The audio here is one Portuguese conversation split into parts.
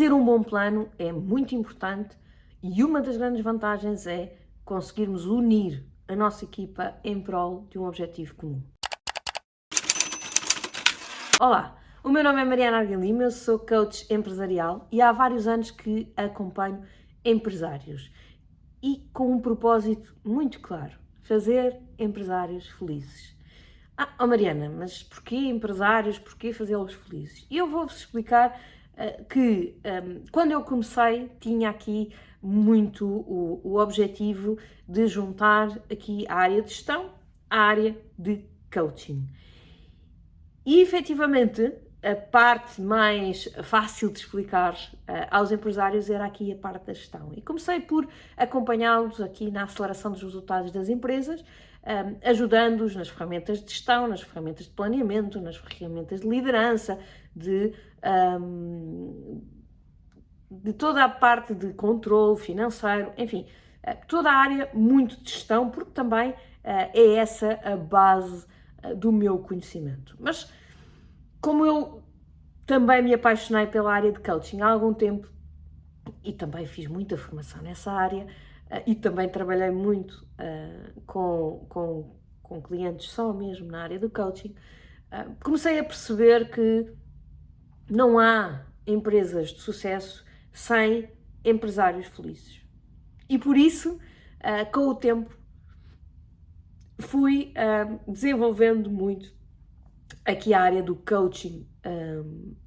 fazer um bom plano é muito importante e uma das grandes vantagens é conseguirmos unir a nossa equipa em prol de um objetivo comum. Olá, o meu nome é Mariana Arguilima, eu sou coach empresarial e há vários anos que acompanho empresários e com um propósito muito claro: fazer empresários felizes. Ah, oh Mariana, mas porquê empresários? Porquê fazê-los felizes? Eu vou-vos explicar que um, quando eu comecei tinha aqui muito o, o objetivo de juntar aqui a área de gestão à área de coaching. E efetivamente a parte mais fácil de explicar uh, aos empresários era aqui a parte da gestão. E comecei por acompanhá-los aqui na aceleração dos resultados das empresas, ajudando-os nas ferramentas de gestão, nas ferramentas de planeamento, nas ferramentas de liderança, de, de toda a parte de controle financeiro, enfim, uh, toda a área muito de gestão, porque também uh, é essa a base do meu conhecimento. Mas como eu também me apaixonei pela área de coaching há algum tempo e também fiz muita formação nessa área e também trabalhei muito uh, com, com, com clientes só mesmo na área do coaching, uh, comecei a perceber que não há empresas de sucesso sem empresários felizes. E por isso, com o tempo, fui desenvolvendo muito aqui a área do coaching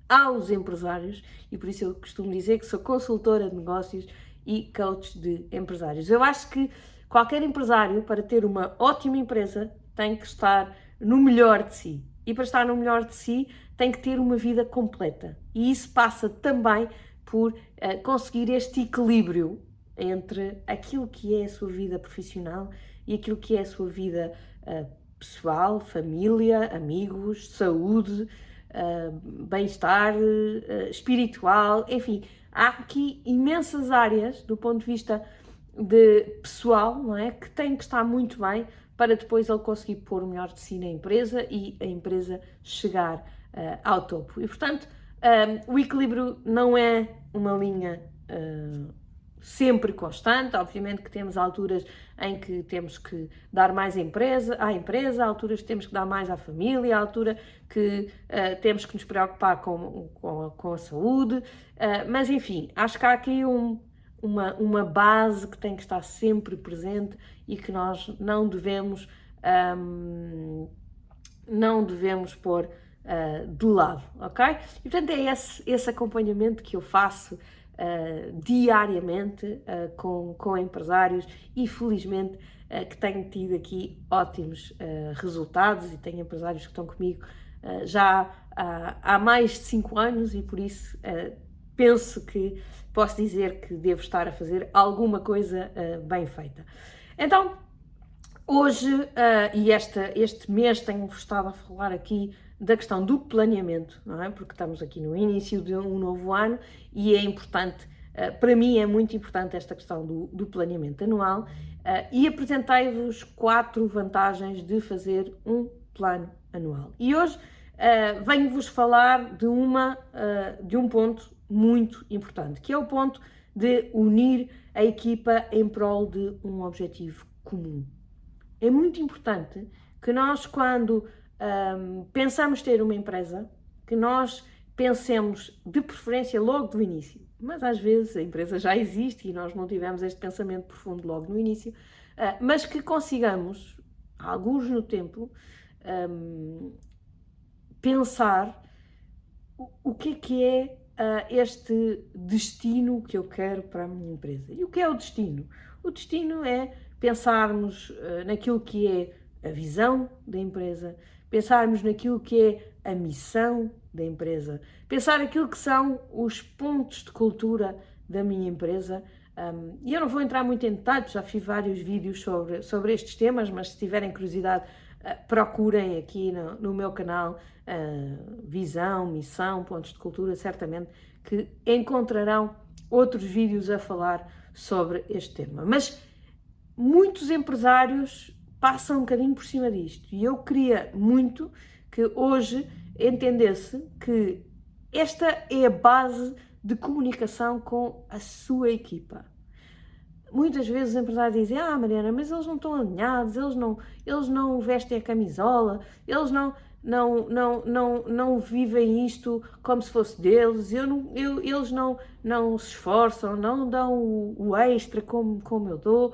aos empresários e por isso eu costumo dizer que sou consultora de negócios e coach de empresários. Eu acho que qualquer empresário, para ter uma ótima empresa, tem que estar no melhor de si. E para estar no melhor de si, tem que ter uma vida completa. E isso passa também por uh, conseguir este equilíbrio entre aquilo que é a sua vida profissional e aquilo que é a sua vida uh, pessoal, família, amigos, saúde, uh, bem-estar espiritual, enfim, há aqui imensas áreas do ponto de vista de pessoal, não é, que tem que estar muito bem para depois ele conseguir pôr o melhor de si na empresa e a empresa chegar uh, ao topo. E portanto, o equilíbrio não é uma linha sempre constante. Obviamente que temos alturas em que temos que dar mais empresa, à empresa, alturas que temos que dar mais à família, altura que uh, temos que nos preocupar com, com, com a saúde. Uh, mas enfim, acho que há aqui um, uma, uma base que tem que estar sempre presente e que nós não devemos, um, não devemos pôr uh, de lado, ok? E portanto é esse, esse acompanhamento que eu faço uh, diariamente uh, com, com empresários e felizmente uh, que tenho tido aqui ótimos resultados e tenho empresários que estão comigo já há, há, mais de 5 anos e por isso penso que posso dizer que devo estar a fazer alguma coisa bem feita. Então, hoje uh, e esta, este mês tenho estado a falar aqui da questão do planeamento, não é? Porque estamos aqui no início de um novo ano e é importante, uh, para mim é muito importante esta questão do, do planeamento anual uh, e apresentei-vos quatro vantagens de fazer um plano anual. E hoje venho-vos falar de, uma, de um ponto muito importante, que é o ponto de unir a equipa em prol de um objetivo comum. É muito importante que nós, quando um, pensamos ter uma empresa, que nós pensemos de preferência logo do início. Mas às vezes a empresa já existe e nós não tivemos este pensamento profundo logo no início, uh, mas que consigamos, alguns no tempo, um, pensar o, o, que é que é uh, este destino que eu quero para a minha empresa. E o que é o destino? O destino é pensarmos uh, naquilo que é a visão da empresa, pensarmos naquilo que é a missão da empresa, pensar aquilo que são os pontos de cultura da minha empresa. Um, e eu não vou entrar muito em detalhes, já fiz vários vídeos sobre, sobre estes temas, mas se tiverem curiosidade, uh, procurem aqui no, no meu canal uh, Visão, Missão, Pontos de Cultura, certamente que encontrarão outros vídeos a falar sobre este tema. Mas muitos empresários passa um bocadinho por cima disto. E eu queria muito que hoje entendesse que esta é a base de comunicação com a sua equipa. Muitas vezes os empresários dizem: Ah, Mariana, mas eles não estão alinhados, eles não, eles não vestem a camisola, eles não, não, não, não, não vivem isto como se fosse deles, eu não, eu, eles não, não se esforçam, não dão o, o extra como, como eu dou.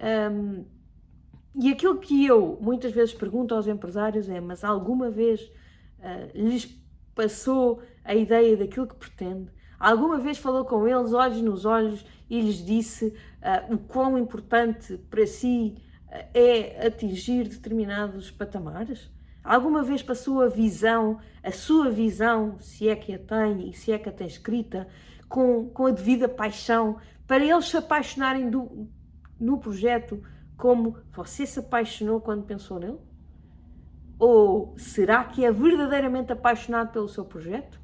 Um, e aquilo que eu muitas vezes pergunto aos empresários é: mas alguma vez uh, lhes passou a ideia daquilo que pretende? Alguma vez falou com eles, olhos nos olhos, e lhes disse uh, o quão importante para si uh, é atingir determinados patamares? Alguma vez passou a visão, a sua visão, se é que a tem e se é que a tem escrita, com, com a devida paixão, para eles se apaixonarem do, no projeto como você se apaixonou quando pensou nele? Ou será que é verdadeiramente apaixonado pelo seu projeto?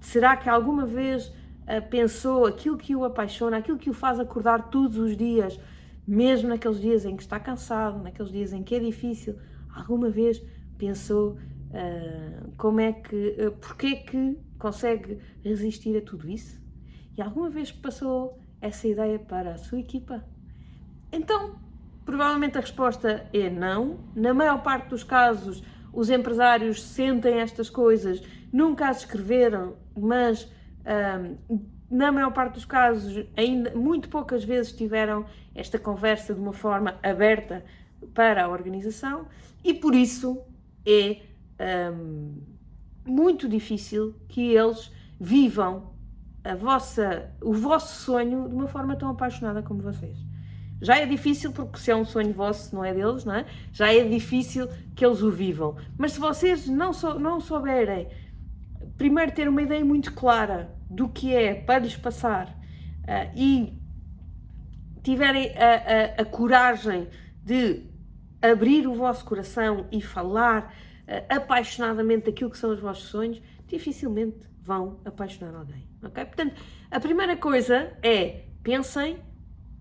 Será que alguma vez uh, pensou aquilo que o apaixona, aquilo que o faz acordar todos os dias, mesmo naqueles dias em que está cansado, naqueles dias em que é difícil? Alguma vez pensou uh, como é que, uh, porquê que consegue resistir a tudo isso? E alguma vez passou essa ideia para a sua equipa? Então, Provavelmente a resposta é não. Na maior parte dos casos, os empresários sentem estas coisas, nunca as escreveram, mas na maior parte dos casos, ainda muito poucas vezes tiveram esta conversa de uma forma aberta para a organização e por isso é muito difícil que eles vivam a vossa, o vosso sonho de uma forma tão apaixonada como vocês. Já é difícil, porque se é um sonho vosso, não é deles, não é? Já é difícil que eles o vivam. Mas se vocês não, sou, não souberem, primeiro ter uma ideia muito clara do que é para lhes passar uh, e tiverem a, a, a, coragem de abrir o vosso coração e falar uh, apaixonadamente daquilo que são os vossos sonhos, dificilmente vão apaixonar alguém, ok? Portanto, a primeira coisa é pensem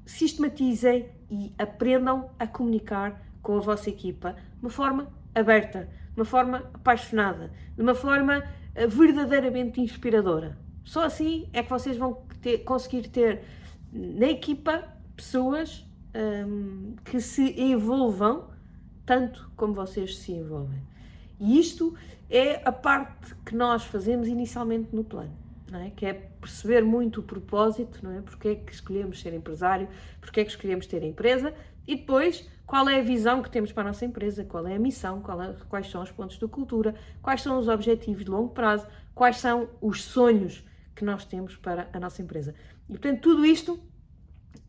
sistematizem e aprendam a comunicar com a vossa equipa de uma forma aberta, de uma forma apaixonada, de uma forma eh, verdadeiramente inspiradora. Só assim é que vocês vão ter, conseguir ter na equipa pessoas um, que se envolvam tanto como vocês se envolvem. E isto é a parte que nós fazemos inicialmente no plano é? que é perceber muito o propósito, não é? Porque é que escolhemos ser empresário, porque é que escolhemos ter empresa e depois qual é a visão que temos para a nossa empresa, qual é a missão, é, quais são os pontos de cultura, quais são os objetivos de longo prazo, quais são os sonhos que nós temos para a nossa empresa. E portanto, tudo isto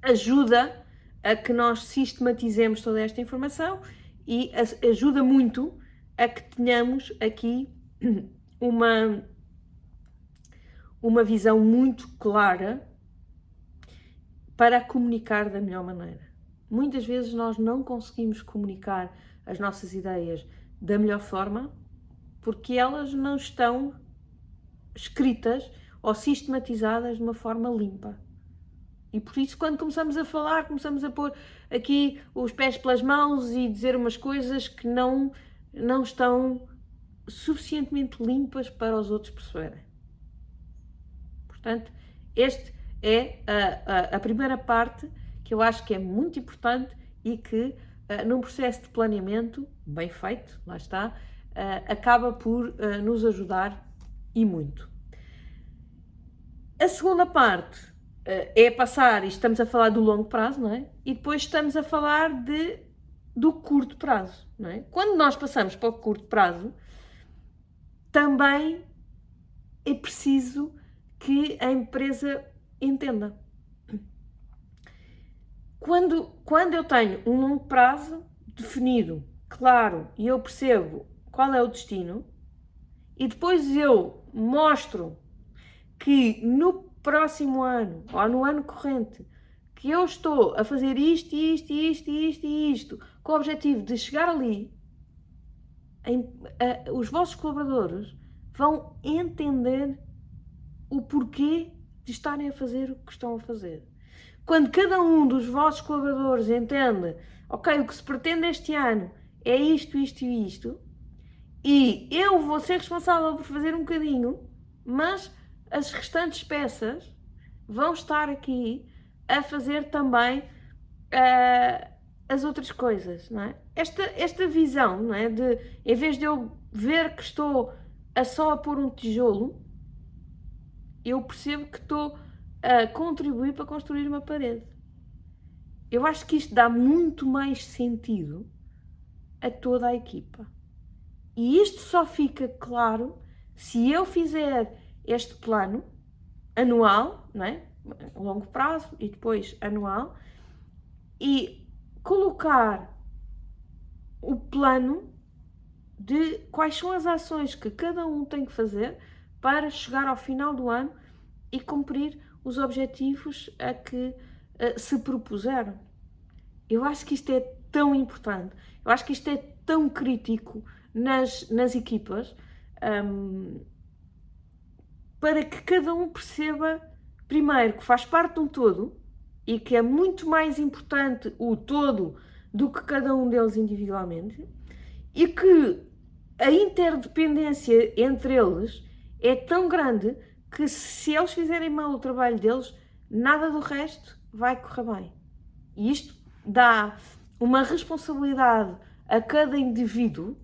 ajuda a que nós sistematizemos toda esta informação e ajuda muito a que tenhamos aqui uma uma visão muito clara para comunicar da melhor maneira. Muitas vezes nós não conseguimos comunicar as nossas ideias da melhor forma porque elas não estão escritas ou sistematizadas de uma forma limpa. E por isso, quando começamos a falar, começamos a pôr aqui os pés pelas mãos e dizer umas coisas que não, não estão suficientemente limpas para os outros perceberem. Portanto, este é a, a, a, primeira parte que eu acho que é muito importante e que, uh, num processo de planeamento bem feito, lá está, uh, acaba por uh, nos ajudar e muito. A segunda parte é passar, e estamos a falar do longo prazo, não é? E depois estamos a falar de, do curto prazo, não é? Quando nós passamos para o curto prazo, também é preciso que a empresa entenda. Quando, quando eu tenho um longo prazo definido, claro, e eu percebo qual é o destino, e depois eu mostro que no próximo ano ou no ano corrente que eu estou a fazer isto, isto, isto, isto e isto, com o objetivo de chegar ali, em, a, os vossos colaboradores vão entender o porquê de estarem a fazer o que estão a fazer. Quando cada um dos vossos colaboradores entende, ok, o que se pretende este ano é isto, isto e isto, e eu vou ser responsável por fazer um bocadinho, mas as restantes peças vão estar aqui a fazer também uh, as outras coisas, não é? Esta, esta visão, não é? De, em vez de eu ver que estou a só a pôr um tijolo, eu percebo que estou a contribuir para construir uma parede. Eu acho que isto dá muito mais sentido a toda a equipa. E isto só fica claro se eu fizer este plano anual, não é? longo prazo e depois anual, e colocar o plano de quais são as ações que cada um tem que fazer para chegar ao final do ano e cumprir os objetivos a que uh, se propuseram. Eu acho que isto é tão importante, eu acho que isto é tão crítico nas, nas equipas um, para que cada um perceba, primeiro, que faz parte de um todo e que é muito mais importante o todo do que cada um deles individualmente e que a interdependência entre eles é tão grande que se eles fizerem mal o trabalho deles, nada do resto vai correr bem. E isto dá uma responsabilidade a cada indivíduo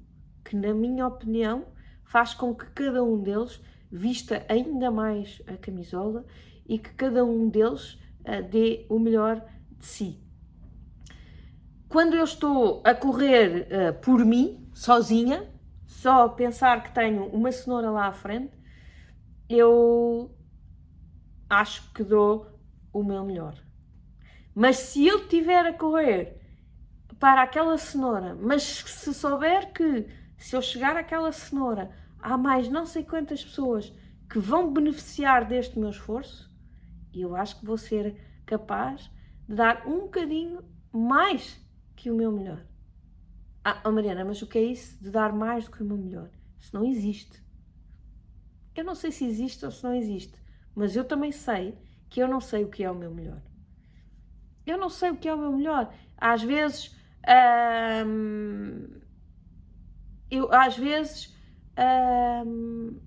que, na minha opinião, faz com que cada um deles vista ainda mais a camisola e que cada um deles uh, dê o melhor de si. Quando eu estou a correr uh, por mim, sozinha, só pensar que tenho uma cenoura lá à frente, eu acho que dou o meu melhor. Mas se eu tiver a correr para aquela cenoura, mas se souber que se eu chegar àquela cenoura há mais não sei quantas pessoas que vão beneficiar deste meu esforço, eu acho que vou ser capaz de dar um bocadinho mais que o meu melhor. Ah, oh Mariana, mas o que é isso de dar mais do que o meu melhor? Isso não existe. Eu não sei se existe ou se não existe, mas eu também sei que eu não sei o que é o meu melhor. Eu não sei o que é o meu melhor. Às vezes, hum, eu às vezes hum,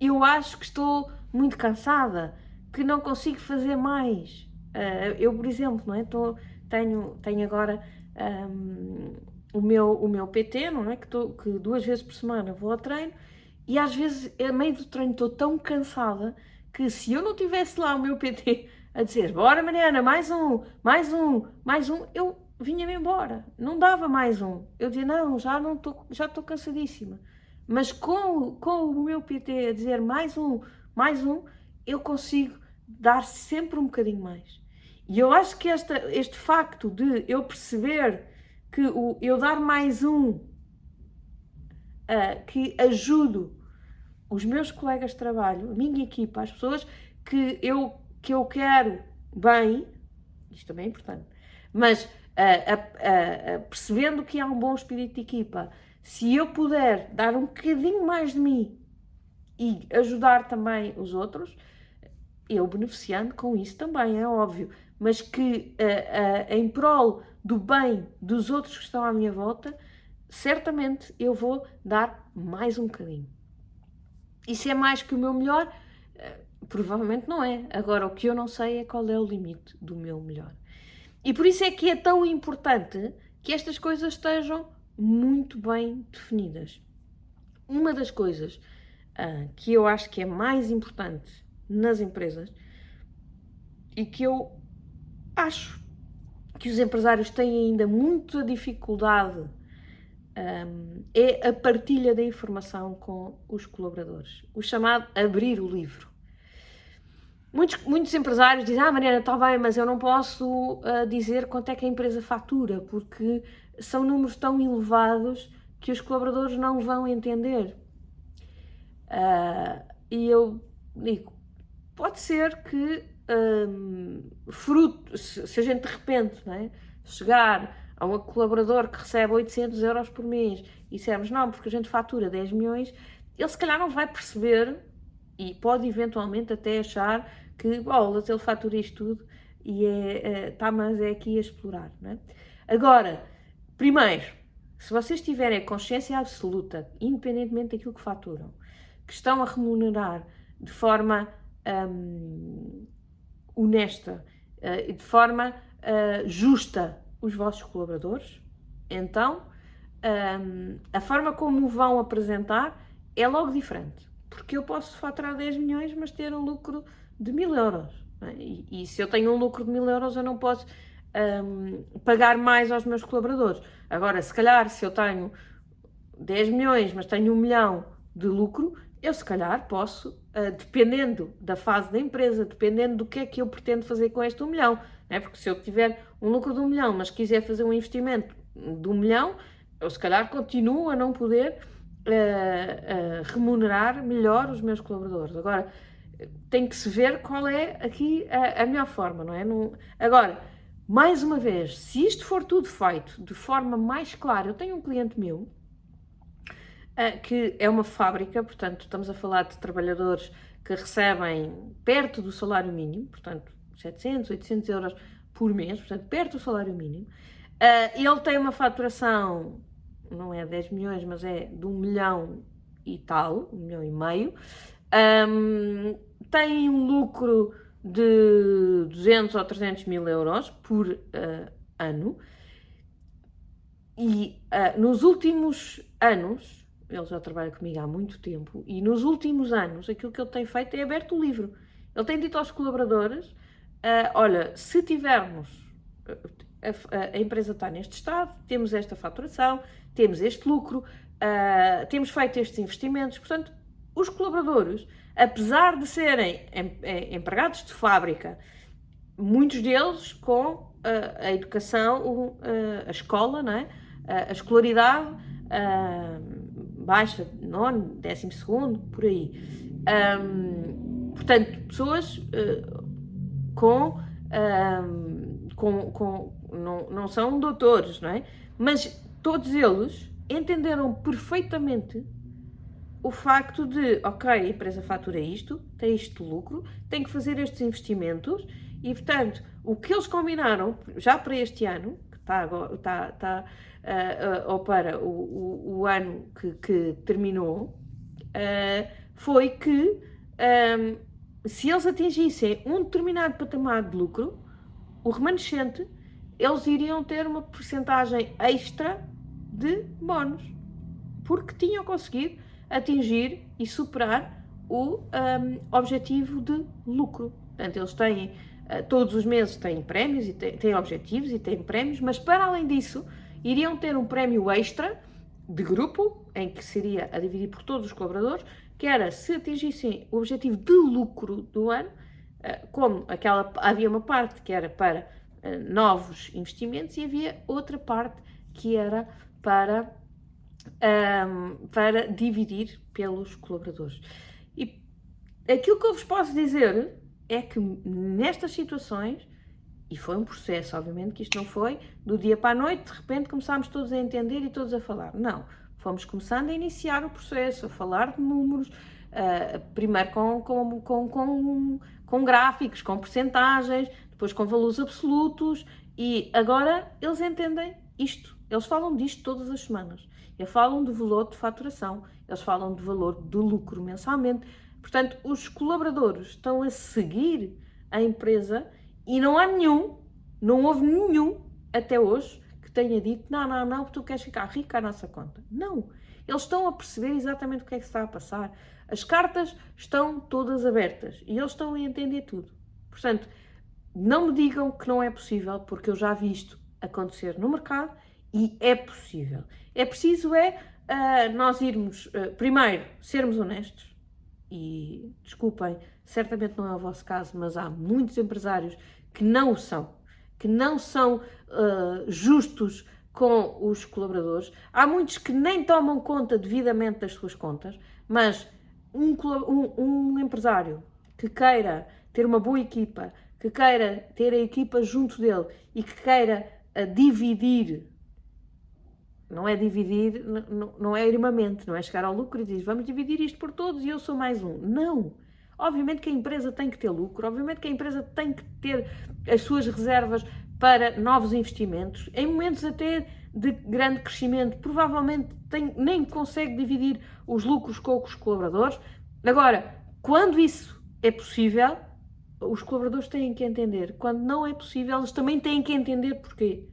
eu acho que estou muito cansada, que não consigo fazer mais. Uh, eu, por exemplo, não é? Tô, tenho, tenho agora um, o, meu, o meu PT, não é? Que, tô, que duas vezes por semana vou ao treino e às vezes, a meio do treino, estou tão cansada que se eu não tivesse lá o meu PT a dizer bora Mariana, mais um, mais um, mais um, eu vinha-me embora. Não dava mais um. Eu dizia, não, já não estou, já estou cansadíssima. Mas com, com o meu PT a dizer mais um, mais um, eu consigo dar sempre um bocadinho mais. E eu acho que esta, este facto de eu perceber que o, eu dar mais um, uh, que ajudo os meus colegas de trabalho, a minha equipa, as pessoas que eu, que eu quero bem, isto também é importante, mas uh, uh, uh, percebendo que há um bom espírito de equipa, se eu puder dar um bocadinho mais de mim e ajudar também os outros, eu beneficiando com isso também, é óbvio, mas que em prol do bem dos outros que estão à minha volta, certamente eu vou dar mais um bocadinho. Se é mais que o meu melhor, eh, provavelmente não é. Agora, o que eu não sei é qual é o limite do meu melhor. E por isso é que é tão importante que estas coisas estejam muito bem definidas. Uma das coisas uh, que eu acho que é mais importante nas empresas e que eu acho que os empresários têm ainda muita dificuldade um, é a partilha da informação com os colaboradores, o chamado abrir o livro. Muitos, muitos empresários dizem: Ah, Mariana, está bem, mas eu não posso uh, dizer quanto é que a empresa fatura, porque são números tão elevados que os colaboradores não vão entender. Uh, e eu digo: pode ser que, um, fruto, se, se, a gente de repente é, chegar a um colaborador que recebe 800 euros por mês e dissermos não, porque a gente fatura 10 milhões, ele se calhar não vai perceber e pode eventualmente até achar que, bolas, ele fatura isto tudo e é, é, mas é aqui a explorar. Não é? Agora, primeiro, se vocês tiverem consciência absoluta, independentemente daquilo que faturam, que estão a remunerar de forma um, honesta uh, de forma uh, justa os vossos colaboradores, então um, a forma como vão apresentar é logo diferente. Porque eu posso faturar 10 milhões, mas ter um lucro de mil euros. É? E, e, se eu tenho um lucro de mil euros, eu não posso um, pagar mais aos meus colaboradores. Agora, se calhar, se eu tenho 10 milhões, mas tenho um milhão de lucro, eu se calhar posso, uh, dependendo da fase da empresa, dependendo do que é que eu pretendo fazer com este um milhão, né? porque se eu tiver um lucro de um milhão, mas quiser fazer um investimento de um milhão, eu se calhar continuo a não poder uh, uh, remunerar melhor os meus colaboradores. Agora, tem que se ver qual é aqui a, a melhor forma, não é? Não... Agora, mais uma vez, se isto for tudo feito de forma mais clara, eu tenho um cliente meu uh, que é uma fábrica, portanto, estamos a falar de trabalhadores que recebem perto do salário mínimo, portanto, 700, 800 euros por mês, portanto, perto do salário mínimo. Uh, ele tem uma faturação, não é 10 milhões, mas é de 1 milhão e tal, 1 milhão e meio. Um, tem um lucro de 200 ou 300 mil euros por uh, ano. E uh, nos últimos anos, ele já trabalha comigo há muito tempo, e nos últimos anos aquilo que ele tem feito é aberto o livro. Ele tem dito aos colaboradores: uh, olha, se tivermos. A, a, empresa está neste estado, temos esta faturação, temos este lucro, temos feito estes investimentos, portanto, os colaboradores, apesar de serem é, empregados de fábrica, muitos deles com a, a educação, a, a escola, não é? a, escolaridade baixa, nono, décimo segundo, por aí. Um, portanto, pessoas uh, com, um, com, com não, não são doutores, não é? Mas todos eles entenderam perfeitamente o facto de, ok, a empresa fatura isto, tem isto de lucro, tem que fazer estes investimentos e, portanto, o que eles combinaram já para este ano, que está, está, está uh, uh, ou para o, o, o ano que, que terminou, uh, foi que um, se eles atingissem um determinado patamar de lucro, o remanescente, eles iriam ter uma porcentagem extra de bónus, porque tinham conseguido atingir e superar o um, objetivo de lucro. Portanto, eles têm, uh, todos os meses têm prémios e têm, têm objetivos e têm prémios, mas para além disso, iriam ter um prémio extra de grupo, em que seria a dividir por todos os colaboradores, que era se atingissem o objetivo de lucro do ano, uh, como aquela, havia uma parte que era para uh, novos investimentos e havia outra parte que era para um, para dividir pelos colaboradores. E aquilo que eu vos posso dizer é que nestas situações, e foi um processo, obviamente, que isto não foi do dia para a noite, de repente começámos todos a entender e todos a falar. Não. Fomos começando a iniciar o processo, a falar de números, uh, primeiro com, com, com, com, com gráficos, com percentagens, depois com valores absolutos, e agora eles entendem isto. Eles falam disto todas as semanas. Eles falam do valor de faturação, eles falam do valor do lucro mensalmente. Portanto, os colaboradores estão a seguir a empresa e não há nenhum, não houve nenhum até hoje que tenha dito: não, não, não, tu queres ficar rico à nossa conta. Não. Eles estão a perceber exatamente o que é que está a passar. As cartas estão todas abertas e eles estão a entender tudo. Portanto, não me digam que não é possível, porque eu já vi isto acontecer no mercado e é possível. É preciso é uh, nós irmos, uh, primeiro, sermos honestos e, desculpem, certamente não é o vosso caso, mas há muitos empresários que não o são, que não são uh, justos com os colaboradores. Há muitos que nem tomam conta devidamente das suas contas, mas um, um, um empresário que queira ter uma boa equipa, que queira ter a equipa junto dele e que queira dividir não é dividir, não, não é irmamente, não é chegar ao lucro e dizer vamos dividir isto por todos e eu sou mais um. Não! Obviamente que a empresa tem que ter lucro, obviamente que a empresa tem que ter as suas reservas para novos investimentos, em momentos até de grande crescimento, provavelmente tem, nem consegue dividir os lucros com os colaboradores. Agora, Quando isso é possível, os colaboradores têm que entender. Quando não é possível, eles também têm que entender porquê.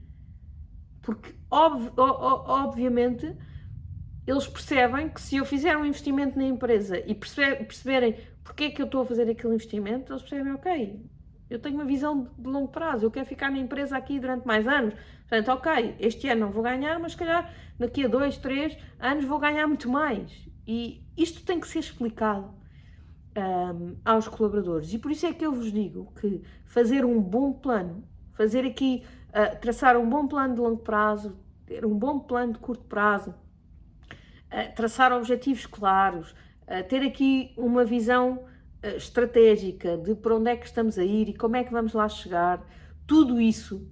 Porque, ob obviamente, eles percebem que se eu fizer um investimento na empresa e perceberem porque é que eu estou a fazer aquele investimento, eles percebem, ok, eu tenho uma visão de longo prazo, eu quero ficar na empresa aqui durante mais anos. Portanto, ok, este ano não vou ganhar, mas se calhar daqui a dois, três anos vou ganhar muito mais. E isto tem que ser explicado um, aos colaboradores. E por isso é que eu vos digo que fazer um bom plano, fazer aqui, uh, traçar um bom plano de longo prazo, ter um bom plano de curto prazo, uh, traçar objetivos claros, ter aqui uma visão estratégica de para onde é que estamos a ir e como é que vamos lá chegar, tudo isso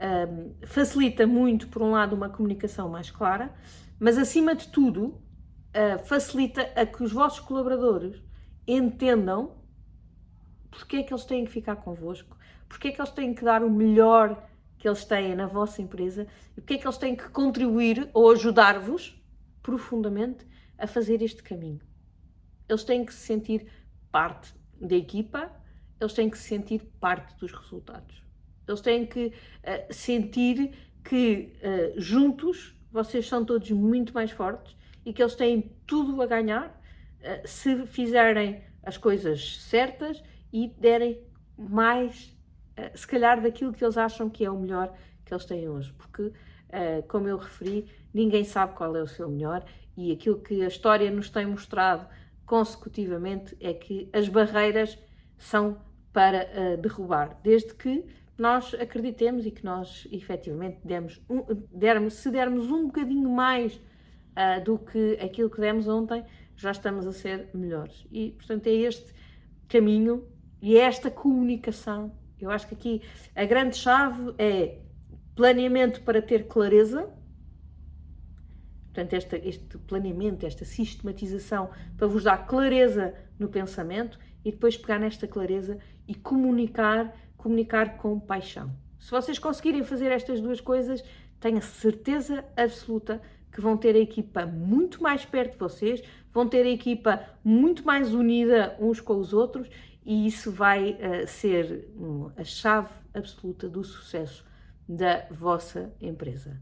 um, facilita muito, por um lado, uma comunicação mais clara, mas acima de tudo, uh, facilita a que os vossos colaboradores entendam porque é que eles têm que ficar convosco, porque é que eles têm que dar o melhor que eles têm na vossa empresa e porque é que eles têm que contribuir ou ajudar-vos profundamente a fazer este caminho. Eles têm que se sentir parte da equipa, eles têm que se sentir parte dos resultados. Eles têm que uh, sentir que uh, juntos vocês são todos muito mais fortes e que eles têm tudo a ganhar uh, se fizerem as coisas certas e derem mais, se calhar, daquilo que eles acham que é o melhor que eles têm hoje. Porque, como eu referi, ninguém sabe qual é o seu melhor e aquilo que a história nos tem mostrado consecutivamente é que as barreiras são para derrubar, desde que nós acreditemos e que nós efetivamente demos um, dermos, se dermos um bocadinho mais uh, do que aquilo que demos ontem, já estamos a ser melhores. E, portanto, é este caminho e é esta comunicação. Eu acho que aqui a grande chave é planeamento para ter clareza. Portanto, esta, este planeamento, esta sistematização para vos dar clareza no pensamento e depois pegar nesta clareza e comunicar comunicar com paixão. Se vocês conseguirem fazer estas duas coisas, tenho a certeza absoluta que vão ter a equipa muito mais perto de vocês, vão ter a equipa muito mais unida uns com os outros e isso vai uh, ser um, a chave absoluta do sucesso da vossa empresa.